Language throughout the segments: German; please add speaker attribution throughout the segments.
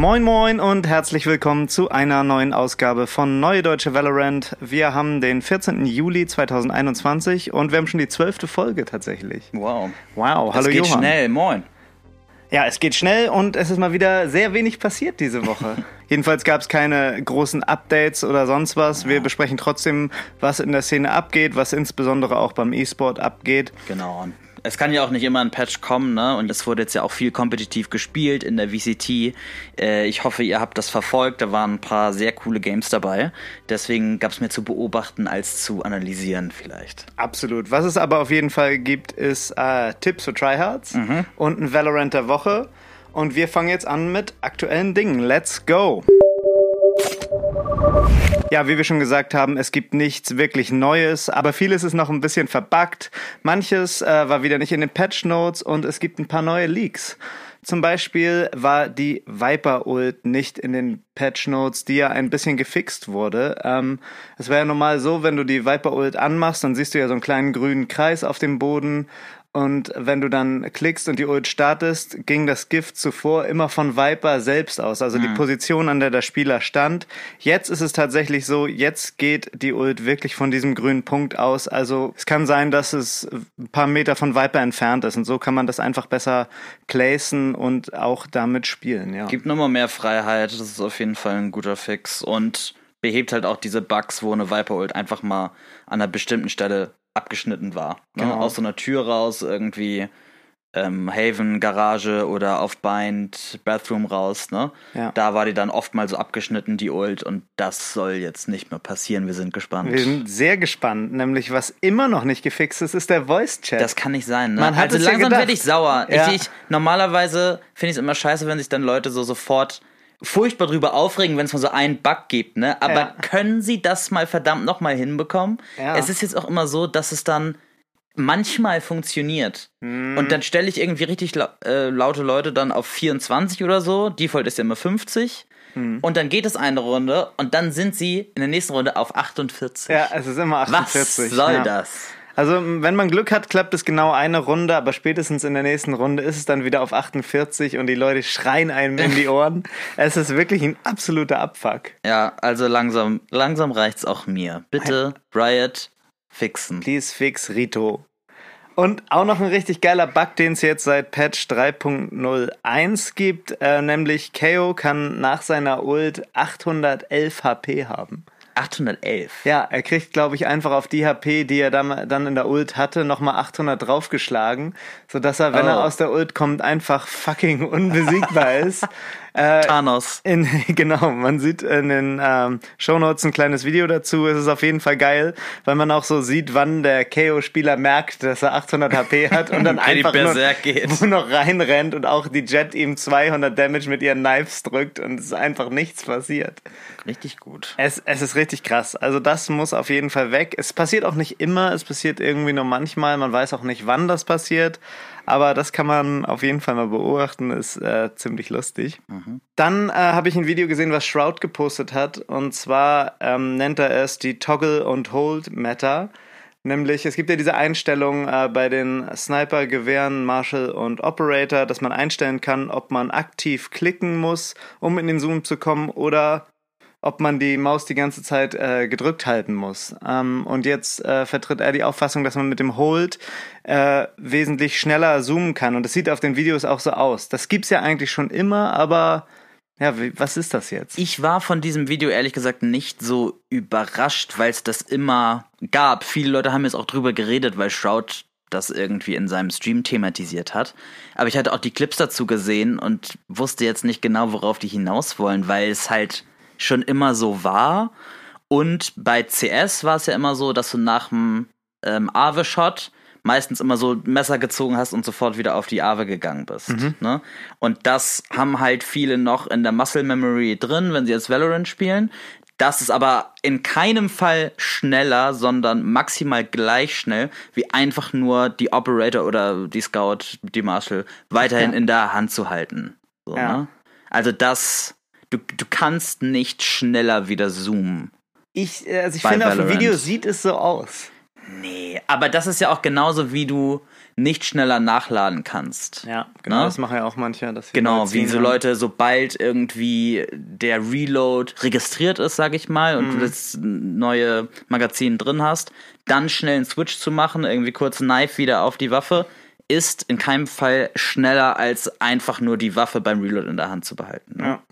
Speaker 1: Moin moin und herzlich willkommen zu einer neuen Ausgabe von Neue Deutsche Valorant. Wir haben den 14. Juli 2021 und wir haben schon die zwölfte Folge tatsächlich.
Speaker 2: Wow.
Speaker 1: Wow, hallo
Speaker 2: es geht
Speaker 1: Johann.
Speaker 2: schnell, moin.
Speaker 1: Ja, es geht schnell und es ist mal wieder sehr wenig passiert diese Woche. Jedenfalls gab es keine großen Updates oder sonst was. Wir besprechen trotzdem, was in der Szene abgeht, was insbesondere auch beim E-Sport abgeht.
Speaker 2: Genau. Und es kann ja auch nicht immer ein Patch kommen, ne? Und es wurde jetzt ja auch viel kompetitiv gespielt in der VCT. Äh, ich hoffe, ihr habt das verfolgt. Da waren ein paar sehr coole Games dabei. Deswegen gab es mehr zu beobachten als zu analysieren vielleicht.
Speaker 1: Absolut. Was es aber auf jeden Fall gibt, ist äh, Tipps für Tryhards und ein Valorant der Woche. Und wir fangen jetzt an mit aktuellen Dingen. Let's go! Ja, wie wir schon gesagt haben, es gibt nichts wirklich Neues, aber vieles ist noch ein bisschen verbuggt. Manches äh, war wieder nicht in den Patch Notes und es gibt ein paar neue Leaks. Zum Beispiel war die Viper-Ult nicht in den Patch Notes, die ja ein bisschen gefixt wurde. Ähm, es wäre ja normal so, wenn du die Viper-Ult anmachst, dann siehst du ja so einen kleinen grünen Kreis auf dem Boden und wenn du dann klickst und die Ult startest, ging das Gift zuvor immer von Viper selbst aus, also die Position, an der der Spieler stand. Jetzt ist es tatsächlich so, jetzt geht die Ult wirklich von diesem grünen Punkt aus. Also es kann sein, dass es ein paar Meter von Viper entfernt ist und so kann man das einfach besser placen und auch damit spielen, ja.
Speaker 2: Gibt nochmal mehr Freiheit. Das ist auf jeden Fall ein guter Fix. Und behebt halt auch diese Bugs, wo eine Viper Ult einfach mal an einer bestimmten Stelle abgeschnitten war. Ne?
Speaker 1: Genau.
Speaker 2: Aus so einer Tür raus, irgendwie ähm, Haven, Garage oder auf Bind, Bathroom raus, ne?
Speaker 1: Ja.
Speaker 2: Da war die dann oft mal so abgeschnitten, die Ult, und das soll jetzt nicht mehr passieren. Wir sind gespannt.
Speaker 1: Wir sind sehr gespannt, nämlich was immer noch nicht gefixt ist, ist der Voice-Chat.
Speaker 2: Das kann nicht sein, ne?
Speaker 1: Man hat
Speaker 2: also
Speaker 1: es ja
Speaker 2: langsam
Speaker 1: gedacht.
Speaker 2: werde ich sauer.
Speaker 1: Ja.
Speaker 2: Ich, ich, normalerweise finde ich es immer scheiße, wenn sich dann Leute so sofort furchtbar drüber aufregen, wenn es mal so einen Bug gibt, ne? Aber
Speaker 1: Ja.
Speaker 2: können sie das mal verdammt nochmal hinbekommen?
Speaker 1: Ja.
Speaker 2: Es ist jetzt auch immer so, dass es dann manchmal funktioniert.
Speaker 1: Mhm.
Speaker 2: Und dann stelle ich irgendwie richtig lau äh, laute Leute dann auf 24 oder so. Default ist ja immer 50.
Speaker 1: Mhm.
Speaker 2: Und dann geht es eine Runde und dann sind sie in der nächsten Runde auf 48.
Speaker 1: ja, es ist immer
Speaker 2: Was
Speaker 1: 48.
Speaker 2: soll
Speaker 1: ja.
Speaker 2: das?
Speaker 1: Also, wenn man Glück hat, klappt es genau eine Runde, aber spätestens in der nächsten Runde ist es dann wieder auf 48 und die Leute schreien einem in die Ohren. es ist wirklich ein absoluter Abfuck.
Speaker 2: Ja, also langsam, langsam reicht's auch mir. Bitte, Riot, fixen.
Speaker 1: Please fix Rito. Und auch noch ein richtig geiler Bug, den es jetzt seit Patch 3.01 gibt, äh, nämlich KO kann nach seiner Ult 811 HP haben.
Speaker 2: 811.
Speaker 1: Ja, er kriegt, glaube ich, einfach auf die HP, die er dann, dann in der Ult hatte, nochmal 800 draufgeschlagen, sodass er, wenn
Speaker 2: Oh.
Speaker 1: er aus der Ult kommt, einfach fucking unbesiegbar ist. Äh,
Speaker 2: Thanos.
Speaker 1: in, genau, man sieht in den ähm, Shownotes ein kleines Video dazu. Es ist auf jeden Fall geil, weil man auch so sieht, wann der KO-Spieler merkt, dass er 800 HP hat und dann einfach nur, nur noch reinrennt und auch die Jet ihm 200 Damage mit ihren Knives drückt und es ist einfach nichts passiert.
Speaker 2: Richtig gut.
Speaker 1: Es, es ist richtig krass. Also das muss auf jeden Fall weg. Es passiert auch nicht immer, es passiert irgendwie nur manchmal. Man weiß auch nicht, wann das passiert. Aber das kann man auf jeden Fall mal beobachten. Ist äh, ziemlich lustig. Dann äh, habe ich ein Video gesehen, was Shroud gepostet hat. Und zwar ähm, nennt er es die Toggle und Hold Meta. Nämlich, es gibt ja diese Einstellung äh, bei den Sniper-Gewehren, Marshall und Operator, dass man einstellen kann, ob man aktiv klicken muss, um in den Zoom zu kommen, oder ob man die Maus die ganze Zeit äh, gedrückt halten muss. Ähm, und jetzt äh, vertritt er die Auffassung, dass man mit dem Hold äh, wesentlich schneller zoomen kann. Und das sieht auf den Videos auch so aus. Das gibt's ja eigentlich schon immer, aber ja, wie, was ist das jetzt?
Speaker 2: Ich war von diesem Video ehrlich gesagt nicht so überrascht, weil es das immer gab. Viele Leute haben jetzt auch drüber geredet, weil Shroud das irgendwie in seinem Stream thematisiert hat. Aber ich hatte auch die Clips dazu gesehen und wusste jetzt nicht genau, worauf die hinaus wollen, weil es halt schon immer so war. Und bei CS war es ja immer so, dass du nach dem ähm, Ave-Shot meistens immer so Messer gezogen hast und sofort wieder auf die Ave gegangen bist. Ne? Und das haben halt viele noch in der Muscle Memory drin, wenn sie jetzt Valorant spielen. Das ist aber in keinem Fall schneller, sondern maximal gleich schnell, wie einfach nur die Operator oder die Scout, die Marshall weiterhin
Speaker 1: Ja.
Speaker 2: in der Hand zu halten. So,
Speaker 1: Ja.
Speaker 2: ne? Also das, du, du kannst nicht schneller wieder zoomen.
Speaker 1: Ich, also ich finde, auf dem
Speaker 2: Valorant.
Speaker 1: Video sieht es so aus.
Speaker 2: Nee, aber das ist ja auch genauso, wie du nicht schneller nachladen kannst.
Speaker 1: Ja, genau.
Speaker 2: Ne?
Speaker 1: Das machen ja auch manche.
Speaker 2: Genau, wie so. Leute, sobald irgendwie der Reload registriert ist, sag ich mal, und
Speaker 1: Mhm.
Speaker 2: du das neue Magazin drin hast, dann schnell einen Switch zu machen, irgendwie kurz Knife wieder auf die Waffe, ist in keinem Fall schneller als einfach nur die Waffe beim Reload in der Hand zu behalten. Ne?
Speaker 1: Ja.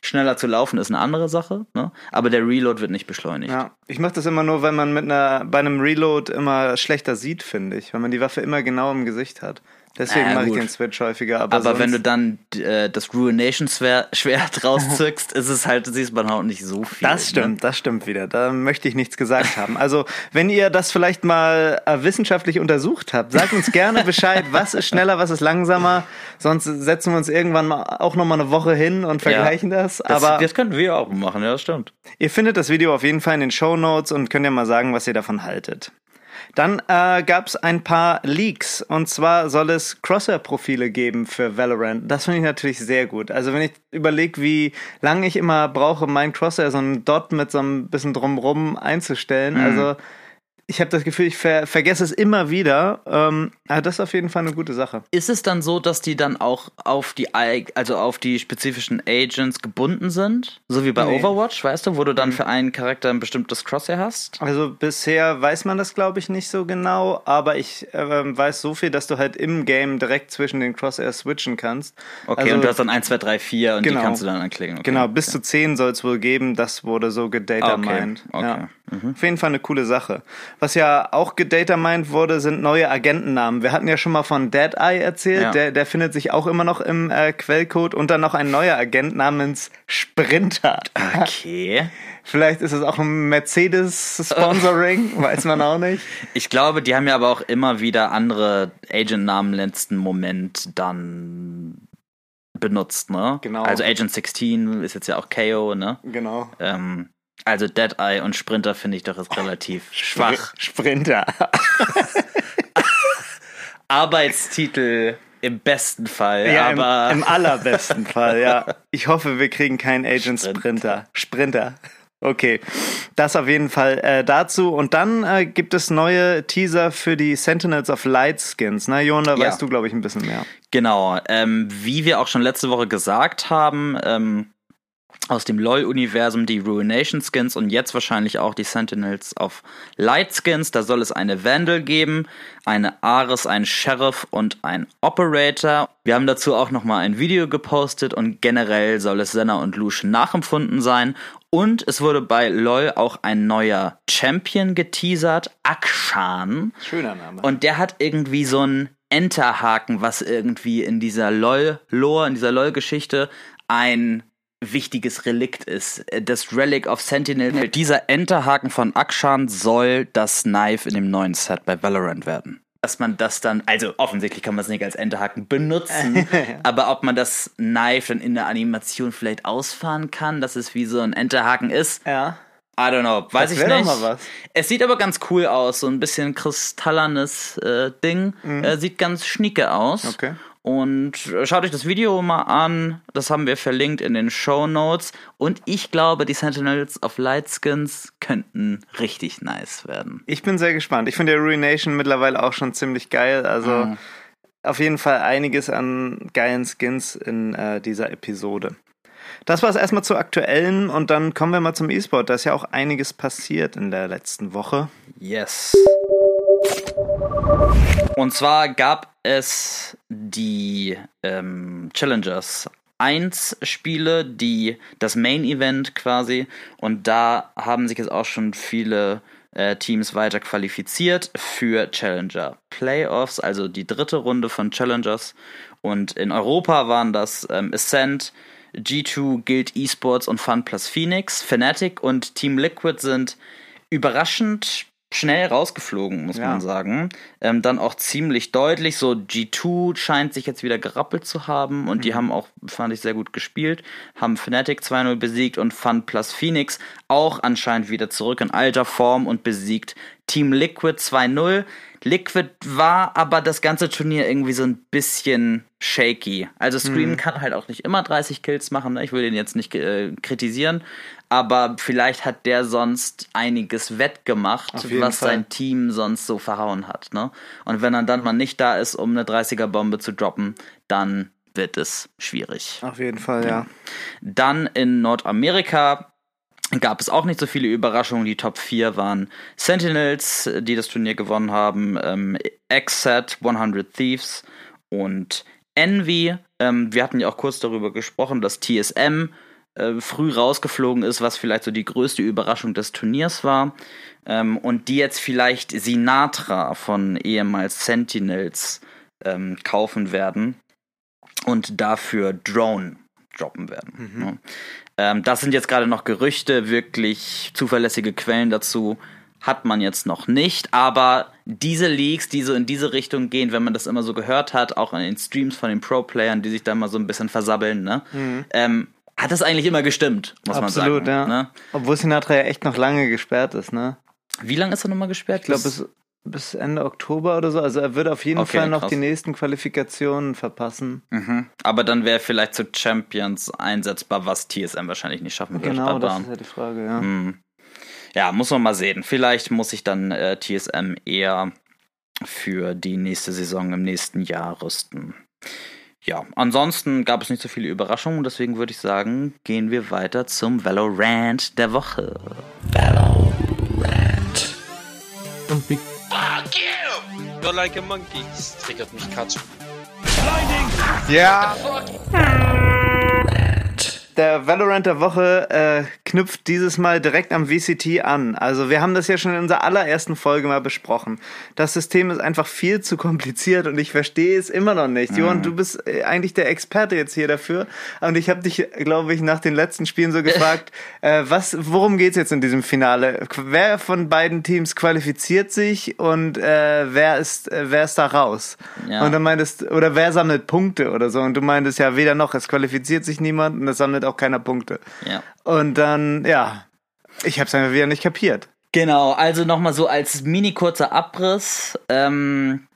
Speaker 2: Schneller zu laufen ist eine andere Sache, ne? aber der Reload wird nicht beschleunigt.
Speaker 1: Ja, ich mache das immer nur, wenn man mit einer bei einem Reload immer schlechter sieht, finde ich, wenn man die Waffe immer genau im Gesicht hat. Deswegen
Speaker 2: Ja,
Speaker 1: mache ich den Switch häufiger. Aber,
Speaker 2: Aber wenn du dann äh, das Ruination-Schwert rauszückst, ist es halt, siehst man auch nicht so viel.
Speaker 1: das
Speaker 2: Ne?
Speaker 1: stimmt, das stimmt wieder. Da möchte ich nichts gesagt haben. Also, wenn ihr das vielleicht mal äh, wissenschaftlich untersucht habt, sagt uns gerne Bescheid, was ist schneller, was ist langsamer. Sonst setzen wir uns irgendwann mal auch noch mal eine Woche hin und vergleichen das.
Speaker 2: Das,
Speaker 1: Aber
Speaker 2: das könnten wir auch machen, ja, das stimmt.
Speaker 1: Ihr findet das Video auf jeden Fall in den Show Notes und könnt ja mal sagen, was ihr davon haltet. Dann äh, gab es ein paar Leaks und zwar soll es Crosshair-Profile geben für Valorant. Das finde ich natürlich sehr gut. Also wenn ich überlege, wie lange ich immer brauche, mein Crosshair so einen Dot mit so ein bisschen drumrum einzustellen.
Speaker 2: Mhm.
Speaker 1: Also ich habe das Gefühl, ich ver vergesse es immer wieder. Ähm, aber das ist auf jeden Fall eine gute Sache.
Speaker 2: Ist es dann so, dass die dann auch auf die also auf die spezifischen Agents gebunden sind? So wie bei
Speaker 1: Nee.
Speaker 2: Overwatch, weißt du, wo du dann für einen Charakter ein bestimmtes Crosshair hast?
Speaker 1: Also bisher weiß man das, glaube ich, nicht so genau, aber ich ähm, weiß so viel, dass du halt im Game direkt zwischen den Crosshairs switchen kannst.
Speaker 2: Okay,
Speaker 1: also,
Speaker 2: und du hast dann 1, 2, 3, 4 und
Speaker 1: Genau.
Speaker 2: die kannst du dann anklicken. Okay.
Speaker 1: Genau, bis zu 10 soll es wohl geben, das wurde so gedatamined.
Speaker 2: Okay, okay.
Speaker 1: Ja. Auf jeden Fall eine coole Sache. Was ja auch gedatamined wurde, sind neue Agentennamen. Wir hatten ja schon mal von Dead Eye erzählt,
Speaker 2: Ja.
Speaker 1: der, der findet sich auch immer noch im äh, Quellcode und dann noch ein neuer Agent namens Sprinter.
Speaker 2: Okay.
Speaker 1: Vielleicht ist es auch ein Mercedes-Sponsoring, weiß man auch nicht.
Speaker 2: Ich glaube, die haben ja aber auch immer wieder andere Agent-Namen im letzten Moment dann benutzt, ne?
Speaker 1: Genau.
Speaker 2: Also Agent 16 ist jetzt ja auch KO, ne?
Speaker 1: Genau.
Speaker 2: Ähm, also Deadeye und Sprinter finde ich doch ist relativ schwach.
Speaker 1: Sprinter.
Speaker 2: Arbeitstitel im besten Fall,
Speaker 1: Ja,
Speaker 2: aber
Speaker 1: im, im allerbesten Fall, ja. Ich hoffe, wir kriegen keinen Agent
Speaker 2: Sprinter.
Speaker 1: Sprinter. Sprinter. Okay, das auf jeden Fall äh, dazu. Und dann äh, gibt es neue Teaser für die Sentinels of Light Skins. Na, Jon, da
Speaker 2: Ja.
Speaker 1: weißt du, glaube ich, ein bisschen mehr.
Speaker 2: Genau, ähm, wie wir auch schon letzte Woche gesagt haben, ähm, aus dem LOL-Universum die Ruination Skins und jetzt wahrscheinlich auch die Sentinels of Light Skins. Da soll es eine Vandal geben, eine Ares, ein Sheriff und ein Operator. Wir haben dazu auch nochmal ein Video gepostet und generell soll es Senna und Lucian nachempfunden sein. Und es wurde bei LOL auch ein neuer Champion geteasert, Akshan.
Speaker 1: Schöner Name.
Speaker 2: Und der hat irgendwie so einen Enterhaken, was irgendwie in dieser LOL-Lore, in dieser LOL-Geschichte ein wichtiges Relikt ist. Das Relic of Sentinel. Dieser Enterhaken von Akshan soll das Knife in dem neuen Set bei Valorant werden. Dass man das dann, also offensichtlich kann man es nicht als Enterhaken benutzen, aber ob man das Knife dann in der Animation vielleicht ausfahren kann, dass es wie so ein Enterhaken ist,
Speaker 1: ja.
Speaker 2: I don't know, weiß
Speaker 1: Das
Speaker 2: ich nicht.
Speaker 1: mal was.
Speaker 2: Es sieht aber ganz cool aus, so ein bisschen kristallernes äh, Ding. Äh, sieht ganz schnieke aus.
Speaker 1: Mhm. Okay.
Speaker 2: Und schaut euch das Video mal an. Das haben wir verlinkt in den Show Notes. Und ich glaube, die Sentinels of Lightskins könnten richtig nice werden.
Speaker 1: Ich bin sehr gespannt. Ich finde der Ruination mittlerweile auch schon ziemlich geil. Also
Speaker 2: Mhm.
Speaker 1: auf jeden Fall einiges an geilen Skins in äh, dieser Episode. Das war es erstmal zu aktuellen und dann kommen wir mal zum E-Sport. Da ist ja auch einiges passiert in der letzten Woche.
Speaker 2: Yes. Und zwar gab es die ähm, Challengers 1 Spiele, die das Main Event quasi. Und da haben sich jetzt auch schon viele äh, Teams weiter qualifiziert für Challenger Playoffs, also die dritte Runde von Challengers. Und in Europa waren das ähm, Ascent, G2, Guild Esports und Fun Plus Phoenix. Fnatic und Team Liquid sind überraschend schnell rausgeflogen, muss
Speaker 1: Ja.
Speaker 2: man sagen. Ähm, dann auch ziemlich deutlich. So G2 scheint sich jetzt wieder gerappelt zu haben und die haben auch, fand ich, sehr gut gespielt. Haben Fnatic 2-0 besiegt und Fun Plus Phoenix auch anscheinend wieder zurück in alter Form und besiegt Team Liquid 2-0. Liquid war aber das ganze Turnier irgendwie so ein bisschen shaky. Also Scream mhm. kann halt auch nicht immer 30 Kills machen. Ne? Ich will den jetzt nicht äh, kritisieren, aber vielleicht hat der sonst einiges wettgemacht, was Fall. sein Team sonst so verhauen hat. Ne? Und wenn er dann mal nicht da ist, um eine 30er-Bombe zu droppen, dann wird es schwierig.
Speaker 1: Auf jeden Fall, ja.
Speaker 2: Dann in Nordamerika gab es auch nicht so viele Überraschungen. Die Top 4 waren Sentinels, die das Turnier gewonnen haben, ähm, Xset, 100 Thieves und Envy. Ähm, wir hatten ja auch kurz darüber gesprochen, dass TSM äh, früh rausgeflogen ist, was vielleicht so die größte Überraschung des Turniers war. Ähm, und die jetzt vielleicht Sinatra von ehemals Sentinels ähm, kaufen werden und dafür Drone droppen werden. Mhm. Ne? Ähm, das sind jetzt gerade noch Gerüchte, wirklich zuverlässige Quellen dazu hat man jetzt noch nicht, aber diese Leaks, die so in diese Richtung gehen, wenn man das immer so gehört hat, auch in den Streams von den Pro-Playern, die sich da mal so ein bisschen versabbeln, ne? Mhm. Ähm, hat das eigentlich immer gestimmt, muss Absolut, man sagen.
Speaker 1: Absolut, ja. Ne? Obwohl Sinatra ja echt noch lange gesperrt ist, ne?
Speaker 2: Wie lange ist er nochmal gesperrt?
Speaker 1: Ich glaube, bis, bis Ende Oktober oder so. Also er wird auf jeden okay, Fall noch krass. die nächsten Qualifikationen verpassen.
Speaker 2: Mhm. Aber dann wäre vielleicht zu Champions einsetzbar, was TSM wahrscheinlich nicht schaffen
Speaker 1: wird. Genau, das ist ja die Frage, ja. Mhm.
Speaker 2: Ja, muss man mal sehen. Vielleicht muss ich dann äh, TSM eher für die nächste Saison im nächsten Jahr rüsten. Ja, ansonsten gab es nicht so viele Überraschungen, deswegen würde ich sagen, gehen wir weiter zum Valorant der Woche. Valorant.
Speaker 3: Und you! You're like a monkey. Das triggert mich Katsch. Blinding!
Speaker 1: Ja. Der Valorant der Woche äh, knüpft dieses Mal direkt am VCT an. Also wir haben das ja schon in unserer allerersten Folge mal besprochen. Das System ist einfach viel zu kompliziert und ich verstehe es immer noch nicht. Mhm. Johann, du bist äh, eigentlich der Experte jetzt hier dafür. Und ich habe dich, glaube ich, nach den letzten Spielen so gefragt, äh, was, worum geht's jetzt in diesem Finale? Wer von beiden Teams qualifiziert sich und äh, wer ist, äh, wer ist da raus? Ja. Und du meintest, oder wer sammelt Punkte oder so? Und du meintest ja weder noch, es qualifiziert sich niemand und es sammelt auch keiner Punkte.
Speaker 2: Ja.
Speaker 1: Und dann, ja, ich habe es einfach wieder nicht kapiert.
Speaker 2: Genau, also nochmal so als mini kurzer Abriss. Ähm,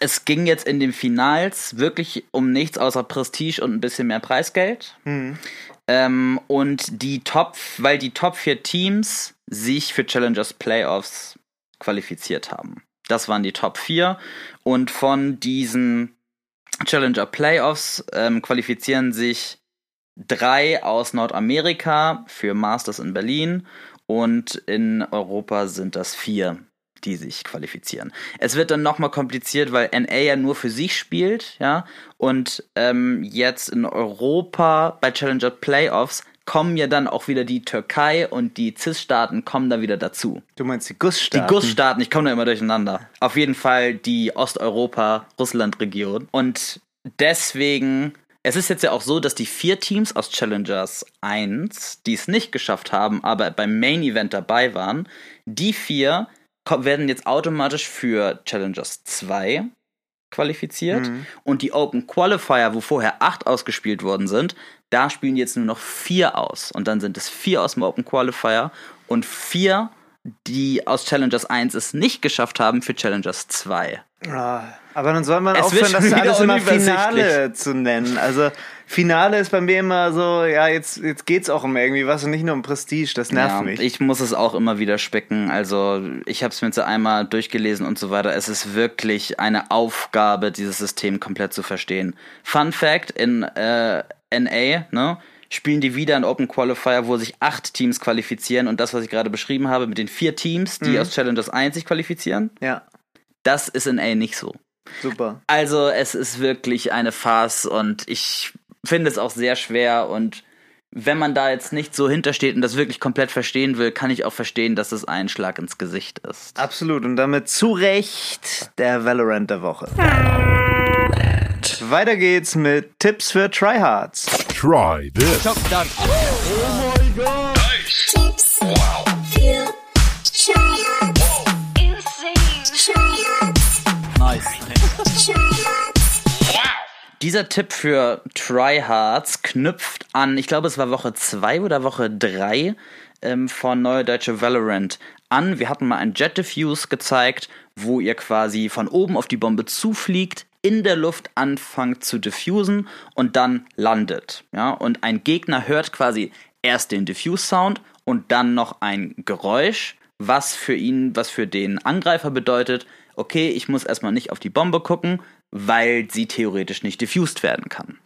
Speaker 2: es ging jetzt in den Finals wirklich um nichts außer Prestige und ein bisschen mehr Preisgeld. Mhm. Ähm, und die Top, weil die Top 4 Teams sich für Challengers Playoffs qualifiziert haben. Das waren die Top 4. Und von diesen Challenger Playoffs ähm, qualifizieren sich drei aus Nordamerika für Masters in Berlin und in Europa sind das vier, die sich qualifizieren. Es wird dann nochmal kompliziert, weil NA ja nur für sich spielt, ja, und ähm, jetzt in Europa bei Challenger Playoffs kommen ja dann auch wieder die Türkei und die CIS-Staaten kommen da wieder dazu.
Speaker 1: Du meinst die GUS-Staaten?
Speaker 2: Die GUS-Staaten, ich komme da immer durcheinander. Auf jeden Fall die Osteuropa-Russland-Region. Und deswegen es ist jetzt ja auch so, dass die vier Teams aus Challengers 1, die es nicht geschafft haben, aber beim Main Event dabei waren, die vier werden jetzt automatisch für Challengers 2 qualifiziert mhm. und die Open Qualifier, wo vorher acht ausgespielt worden sind, da spielen jetzt nur noch vier aus und dann sind es vier aus dem Open Qualifier und vier, die aus Challengers 1 es nicht geschafft haben für Challengers 2.
Speaker 1: Ah, aber dann soll man es aufhören, das alles immer Finale zu nennen. Also Finale ist bei mir immer so, ja, jetzt, jetzt geht's auch um irgendwie was und nicht nur um Prestige, das nervt ja, mich.
Speaker 2: Ich muss es auch immer wieder specken. Also ich habe es mir jetzt einmal durchgelesen und so weiter. Es ist wirklich eine Aufgabe, dieses System komplett zu verstehen. Fun Fact, in äh, NA, ne? Spielen die wieder ein Open Qualifier, wo sich acht Teams qualifizieren und das, was ich gerade beschrieben habe, mit den vier Teams, die mhm. aus Challengers 1 sich qualifizieren.
Speaker 1: Ja.
Speaker 2: Das ist in A nicht so.
Speaker 1: Super.
Speaker 2: Also es ist wirklich eine Farce und ich finde es auch sehr schwer und wenn man da jetzt nicht so hintersteht und das wirklich komplett verstehen will, kann ich auch verstehen, dass es ein Schlag ins Gesicht ist.
Speaker 1: Absolut und damit zu Recht der Valorant der Woche. Weiter geht's mit Tipps für Tryhards.
Speaker 4: Try this. Oh my god. Nice. Tipps wow. für
Speaker 2: Tryhards. Nice. Dieser Tipp für Tryhards knüpft an, ich glaube, es war Woche 2 oder Woche 3 ähm, von Neue Deutsche Valorant an. Wir hatten mal ein Jet Diffuse gezeigt, wo ihr quasi von oben auf die Bombe zufliegt, in der Luft anfangt zu diffusen und dann landet. Ja, und ein Gegner hört quasi erst den Diffuse-Sound und dann noch ein Geräusch, was für ihn, was für den Angreifer bedeutet, okay, ich muss erstmal nicht auf die Bombe gucken, weil sie theoretisch nicht diffused werden kann.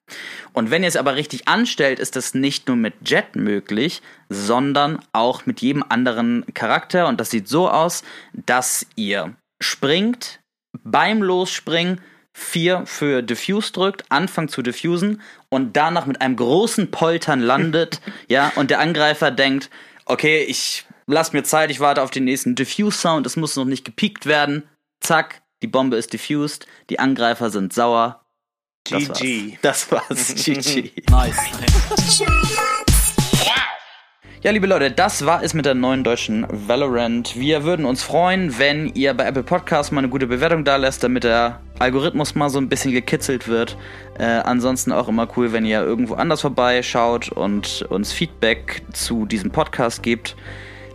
Speaker 2: Und wenn ihr es aber richtig anstellt, ist das nicht nur mit Jet möglich, sondern auch mit jedem anderen Charakter. Und das sieht so aus, dass ihr springt, beim Losspringen 4 für Diffuse drückt, anfangt zu diffusen und danach mit einem großen Poltern landet, ja, und der Angreifer denkt, okay, ich lass mir Zeit, ich warte auf den nächsten Diffuse-Sound, es muss noch nicht gepiekt werden. Zack, die Bombe ist diffused, die Angreifer sind sauer. Das
Speaker 1: GG.
Speaker 2: War's. Das war's. GG.
Speaker 4: Nice.
Speaker 2: Ja, liebe Leute, das war es mit der neuen deutschen Valorant. Wir würden uns freuen, wenn ihr bei Apple Podcasts mal eine gute Bewertung da lässt, damit der Algorithmus mal so ein bisschen gekitzelt wird. Äh, ansonsten auch immer cool, wenn ihr irgendwo anders vorbeischaut und uns Feedback zu diesem Podcast gebt.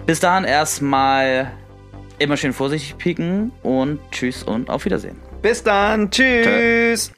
Speaker 2: Bis dahin erstmal immer schön vorsichtig pieken und tschüss und auf Wiedersehen.
Speaker 1: Bis dann. Tschüss.